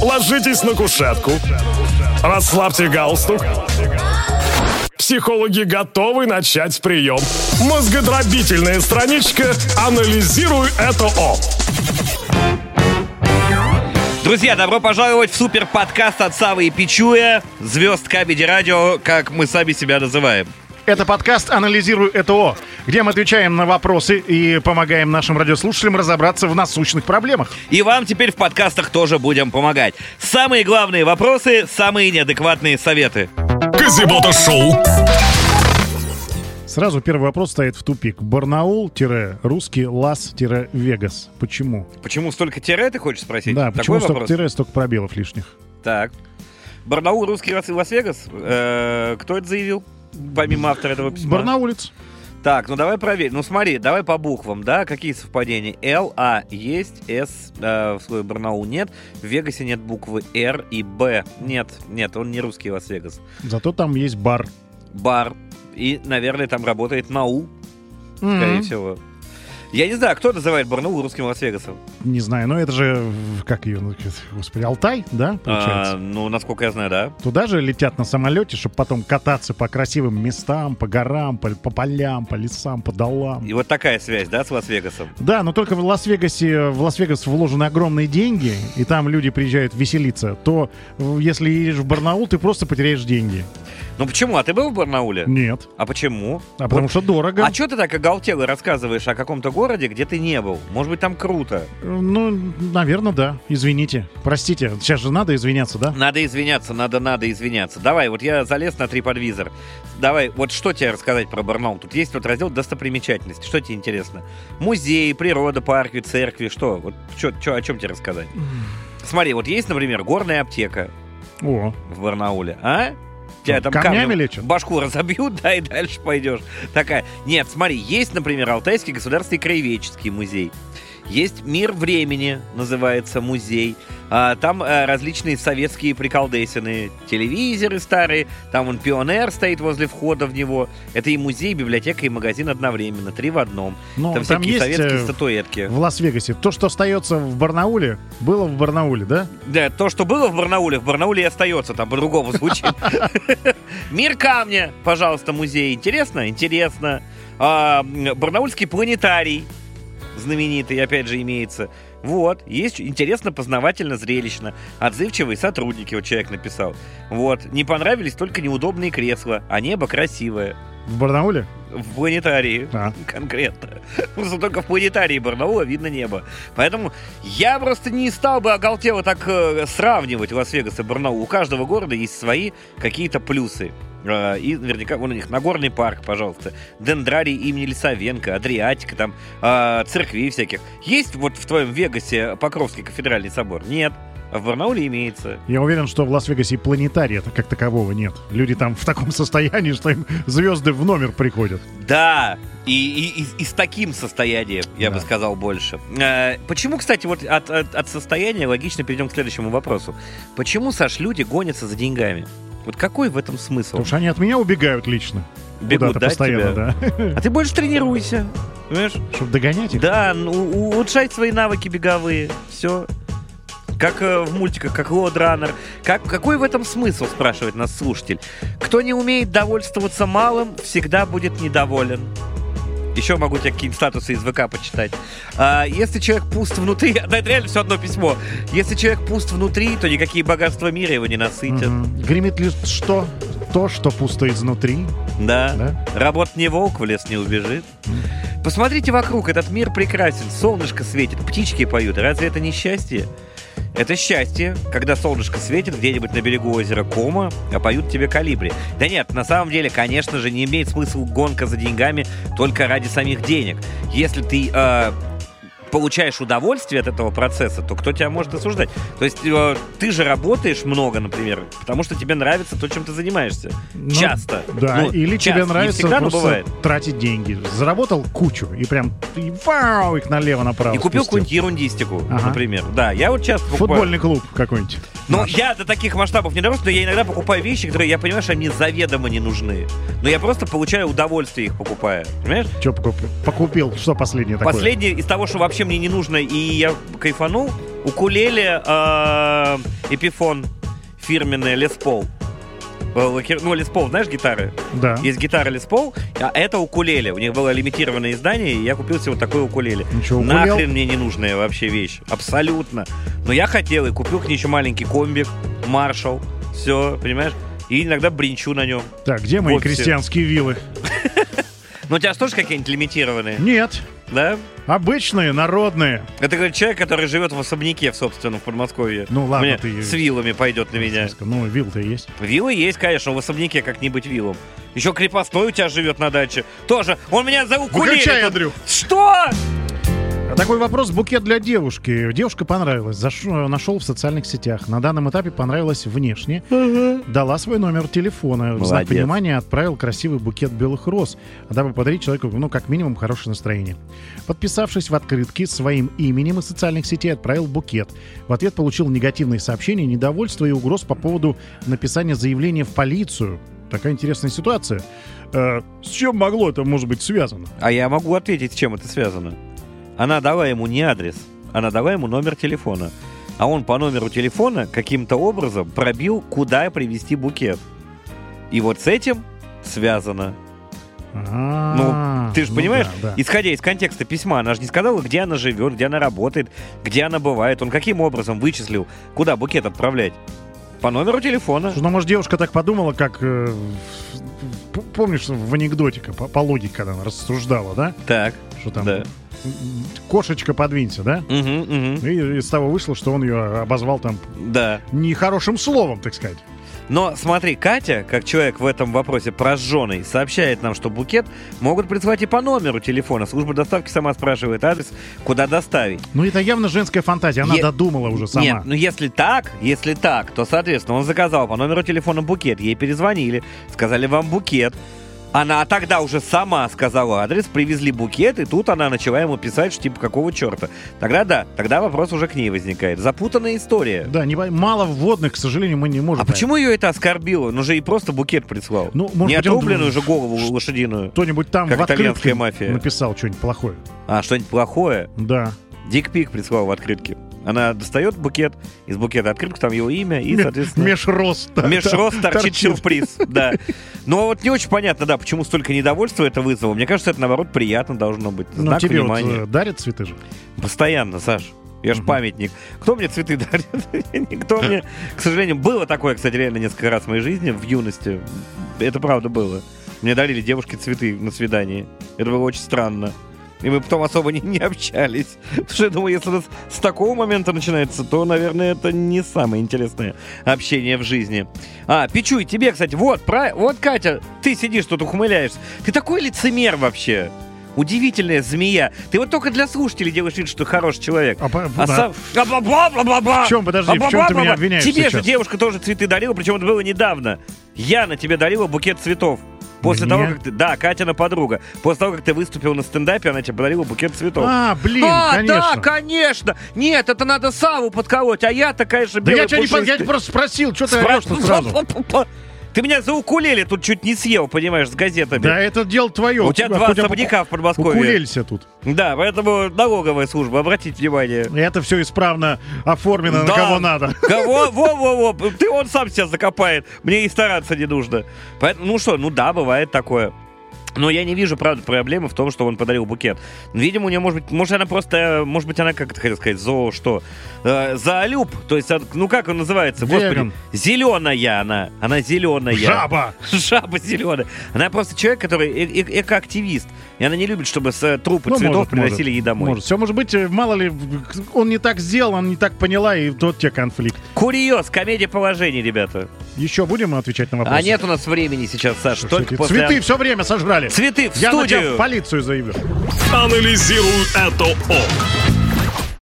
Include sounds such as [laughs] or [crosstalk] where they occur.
Ложитесь на кушетку. Расслабьте галстук. Психологи готовы начать прием. Мозгодробительная страничка «Анализируй это О». Друзья, добро пожаловать в супер подкаст от Савы и Пичуя, звезд Кабеди Радио, как мы сами себя называем. Это подкаст «Анализируй ЭТО», где мы отвечаем на вопросы и помогаем нашим радиослушателям разобраться в насущных проблемах. И вам теперь в подкастах тоже будем помогать. Самые главные вопросы, самые неадекватные советы. Казибота Шоу. Сразу первый вопрос стоит в тупик. Барнаул-русский Лас-Вегас. Почему? Почему столько тире, ты хочешь спросить? Да, Такой почему столько вопрос? тире, столько пробелов лишних? Так. Барнаул, русский Лас- Лас-Вегас? Э, кто это заявил? Помимо автора этого письма. Барнаулец. Так, ну давай проверим. Ну смотри, давай по буквам, да? Какие совпадения? Л, А есть, С э, в слове Барнаул нет, в Вегасе нет буквы Р и Б. Нет, нет, он не русский Лас-Вегас. Зато там есть бар. Бар. И, наверное, там работает НАУ, скорее М, всего. Я не знаю, кто называет Барнаул русским Лас-Вегасом. Не знаю, но это же, как ее, ну, господи, Алтай, да, получается? А, ну, насколько я знаю, да. Туда же летят на самолете, чтобы потом кататься по красивым местам, по горам, по, по полям, по лесам, по долам. И вот такая связь, да, с Лас-Вегасом? Да, но только в Лас-Вегасе, в Лас-Вегас вложены огромные деньги, и там люди приезжают веселиться, то если едешь в Барнаул, ты просто потеряешь деньги. Ну почему? А ты был в Барнауле? Нет. А почему? А потому Вот. что дорого. А что ты так оголтело рассказываешь о каком-то городе, где ты не был? Может быть, там круто? Ну, наверное, да. Извините. Простите. Сейчас же надо извиняться, да? Надо извиняться, надо, надо извиняться. Давай, вот я залез на TripAdvisor. Давай, вот что тебе рассказать про Барнаул? Тут есть вот раздел достопримечательности. Что тебе интересно? Музеи, природа, парки, церкви, что? Вот чё, чё, о чем тебе рассказать? Смотри, вот есть, например, горная аптека О, в Барнауле, а? Тебя там камнями камнем лечат? башку разобьют, [laughs] да, и дальше пойдешь. Такая. Нет, смотри, есть, например, Алтайский государственный краеведческий музей. Есть «Мир времени», называется музей. А, там а, различные советские приколдесины. Телевизоры старые. Там вон пионер стоит возле входа в него. Это и музей, и библиотека, и магазин одновременно. Три в одном. Ну, там там всякие есть, советские э, статуэтки. в Лас-Вегасе. То, что остается в Барнауле, было в Барнауле, да? Да, то, что было в Барнауле, в Барнауле и остается, там по-другому звучит. [laughs] Мир камня, пожалуйста, музей. Интересно? Интересно. А, Барнаульский планетарий знаменитый, опять же, имеется. Вот, есть интересно, познавательно, зрелищно. Отзывчивые сотрудники, вот человек написал. Вот, не понравились только неудобные кресла, а небо красивое. В Барнауле? В планетарии А. конкретно. Что только в планетарии Барнаула видно небо. Поэтому я просто не стал бы оголтело так э, сравнивать Лас-Вегас и Барнаул. У каждого города есть свои какие-то плюсы. Э, И наверняка вон у них Нагорный парк, пожалуйста, дендрарий имени Лисовенко, Адриатика, там э, церквей всяких. Есть вот в твоем Вегасе Покровский кафедральный собор? Нет. А в Барнауле имеется. Я уверен, что в Лас-Вегасе и планетария как такового нет. Люди там в таком состоянии, что им звезды в номер приходят. Да, и, и- и- и с таким состоянием, я Да. бы сказал, больше. Э, почему, кстати, вот от, от- от состояния логично перейдем к следующему вопросу. Почему, Саш, люди гонятся за деньгами? Вот какой в этом смысл? Потому что они от меня убегают лично. Бегут, да, постоянно, тебя? да. А ты больше тренируйся, понимаешь? Чтобы догонять их. Да, ну, у- улучшай свои навыки беговые, все. Как э, в мультиках, как Лодранер. Как, какой в этом смысл, спрашивает нас слушатель. Кто не умеет довольствоваться малым, всегда будет недоволен. Еще могу тебе какие-нибудь статусы из ВК почитать. А, если человек пуст внутри... [laughs] Да, это реально все одно письмо. Если человек пуст внутри, то никакие богатства мира его не насытят. Мгм. Гремит лишь что? То, что пусто изнутри. Да. Да? Работ не волк, в лес не убежит. Посмотрите вокруг, этот мир прекрасен. Солнышко светит, птички поют. Разве это не счастье? Это счастье, когда солнышко светит где-нибудь на берегу озера Кома, а поют тебе калибри. Да нет, на самом деле, конечно же, не имеет смысла гонка за деньгами только ради самих денег. Если ты э, получаешь удовольствие от этого процесса, то кто тебя может осуждать? То есть э, ты же работаешь много, например, потому что тебе нравится то, чем ты занимаешься. Ну, часто. Да, Ну, или часто. тебе нравится всегда, просто бывает. тратить деньги. Заработал кучу и прям и вау, их налево-направо И купил какую-нибудь ерундистику, Ага. например. Да, я вот часто покупаю. Футбольный клуб какой-нибудь. Ну, я до таких масштабов не дорос, но я иногда покупаю вещи, которые я понимаю, что они заведомо не нужны. Но я просто получаю удовольствие их покупая. Понимаешь? Что покупил? Покупил? Что последнее такое? Последнее из того, что вообще мне не нужно, и я кайфанул, укулеле э, Epiphone фирменный Les Paul. Э, лакир- Ну, Les Paul, знаешь, гитары? Да. Есть гитара Les Paul, а это укулеле. У них было лимитированное издание, и я купил себе вот такое укулеле. Ничего, укулел? Нахрен мне не нужная вообще вещь. Абсолютно. Но я хотел и купил к ней еще маленький комбик, Маршал. Все, понимаешь? И иногда бринчу на нем. Так, где мои крестьянские виллы? [laughs] Но у тебя тоже какие-нибудь лимитированные, Нет. Да? Обычные, народные. Это говорит человек, который живет в особняке, собственно, в Подмосковье. Ну, ладно, Мне ты- С вилами пойдет на меня. Ну, вилл-то есть. Виллы есть, конечно, в особняке как-нибудь виллом. Еще крепостной у тебя живет на даче. Тоже. Он меня за укулеле. Выключай, Андрюх. Что? А Такой вопрос букет для девушки. Девушка понравилась, зашел, нашел в социальных сетях. На данном этапе понравилась внешне. Дала свой номер телефона. В знак Молодец. понимания отправил красивый букет белых роз, дабы подарить человеку, ну, как минимум, хорошее настроение. Подписавшись в открытке своим именем из социальных сетей, отправил букет. В ответ получил негативные сообщения, недовольство и угроз по поводу написания заявления в полицию. Такая интересная ситуация. Э, с чем могло это, может быть, связано? А я могу ответить, с чем это связано. Она дала ему не адрес, она дала ему номер телефона. А он по номеру телефона каким-то образом пробил, куда привезти букет. И вот с этим связано. А, Ну, ты же ну понимаешь, да, да. исходя из контекста письма, она же не сказала, где она живет, где она работает, где она бывает. Он каким образом вычислил, куда букет отправлять? По номеру телефона. Слушай, Ну, может, девушка так подумала, как... э, помнишь, в анекдоте, по, по логике, когда она рассуждала, да? Так, Что там... да. Кошечка, подвинься, да? Мгм, мгм. И из того вышло, что он ее обозвал там Да. нехорошим словом, так сказать. Но смотри, Катя, как человек в этом вопросе прожженный, сообщает нам, что букет могут прислать и по номеру телефона. Служба доставки сама спрашивает адрес, куда доставить. Ну, это явно женская фантазия. Она Е- додумала уже сама. Нет, ну если так, если так, то, соответственно, он заказал по номеру телефона букет, ей перезвонили, сказали вам букет. Она тогда уже сама сказала адрес, привезли букет, и тут она начала ему писать, что типа какого черта. Тогда да, тогда вопрос уже к ней возникает. Запутанная история. Да, не, мало вводных, к сожалению, мы не можем. А почему ее это оскорбило? Ну же и просто букет прислал. Ну, может не быть, он- отрубленную же голову лошадиную. Кто-нибудь там Как в итальянская мафия. написал что-нибудь плохое. А, что-нибудь плохое? Да. Дикпик прислал в открытке. Она достает букет, из букета открытку, там его имя, и, соответственно... Межрост. Межрост торчит сюрприз, да. Но вот не очень понятно, да, почему столько недовольства это вызвало. Мне кажется, это, наоборот, приятно должно быть. Ну, Знак тебе вот внимания. э, дарят цветы же. Постоянно, Саш. Я же памятник. Кто мне цветы [laughs] дарит? Никто мне... К сожалению, было такое, кстати, реально несколько раз в моей жизни, в юности. Это правда было. Мне дарили девушки цветы на свидании. Это было очень странно. И мы потом особо не, не общались. Потому что я думаю, если с такого момента начинается, то, наверное, это не самое интересное общение в жизни. А, Пичуй, тебе, кстати, вот, про... вот, Катя, ты сидишь тут, ухмыляешься. Ты такой лицемер вообще. Удивительная змея. Ты вот только для слушателей делаешь вид, что ты хороший человек. А, А да. сам- Бла-бла-бла-бла-бла. В чем, подожди, в чем ты меня обвиняешь Тебе же девушка тоже цветы дарила, причем это было недавно. Яна тебе дарила букет цветов. После Мне? того, как ты... Да, Катина подруга. После того, как ты выступил на стендапе, она тебе подарила букет цветов. А, блин, А, конечно. да, конечно. Нет, это надо Саву подколоть, а я-то, конечно, Да я белый тебя не пон- я тебя просто спросил, что ты Спра- орешь сразу? [laughs] Ты меня за укулеле тут чуть не съел, понимаешь, с газетами. Да это дело твое. У тебя два особняка в Подмосковье. Укулелься тут. Да, поэтому налоговая служба, обратите внимание. Это все исправно оформлено на Да. кого надо. Кого? Во-во-во, ты он сам себя закопает. Мне и стараться не нужно. Поэтому, ну что, ну да, бывает такое. Но я не вижу, правда, проблемы в том, что он подарил букет. Видимо, у нее, может быть, может, она просто, может быть, она, как это хотел сказать, зоо, что? Э, заолюб, то есть, ну как он называется? Веган. Господи, зеленая она, она зеленая. Жаба! [laughs] Жаба зеленая. Она просто человек, который э- э- экоактивист. И она не любит, чтобы с э, трупы Ну, цветов может, приносили может. ей домой. Может. Все может быть, э, мало ли, он не так сделал, он не так поняла, и тот тебе конфликт. Курьез, комедия положений, ребята. Еще будем отвечать на вопросы? А нет у нас времени сейчас, Саша. Слушай, Только после... Цветы все время сожрали. Цветы в Я на тебя студию. в полицию заявлю. Анализируй это ок.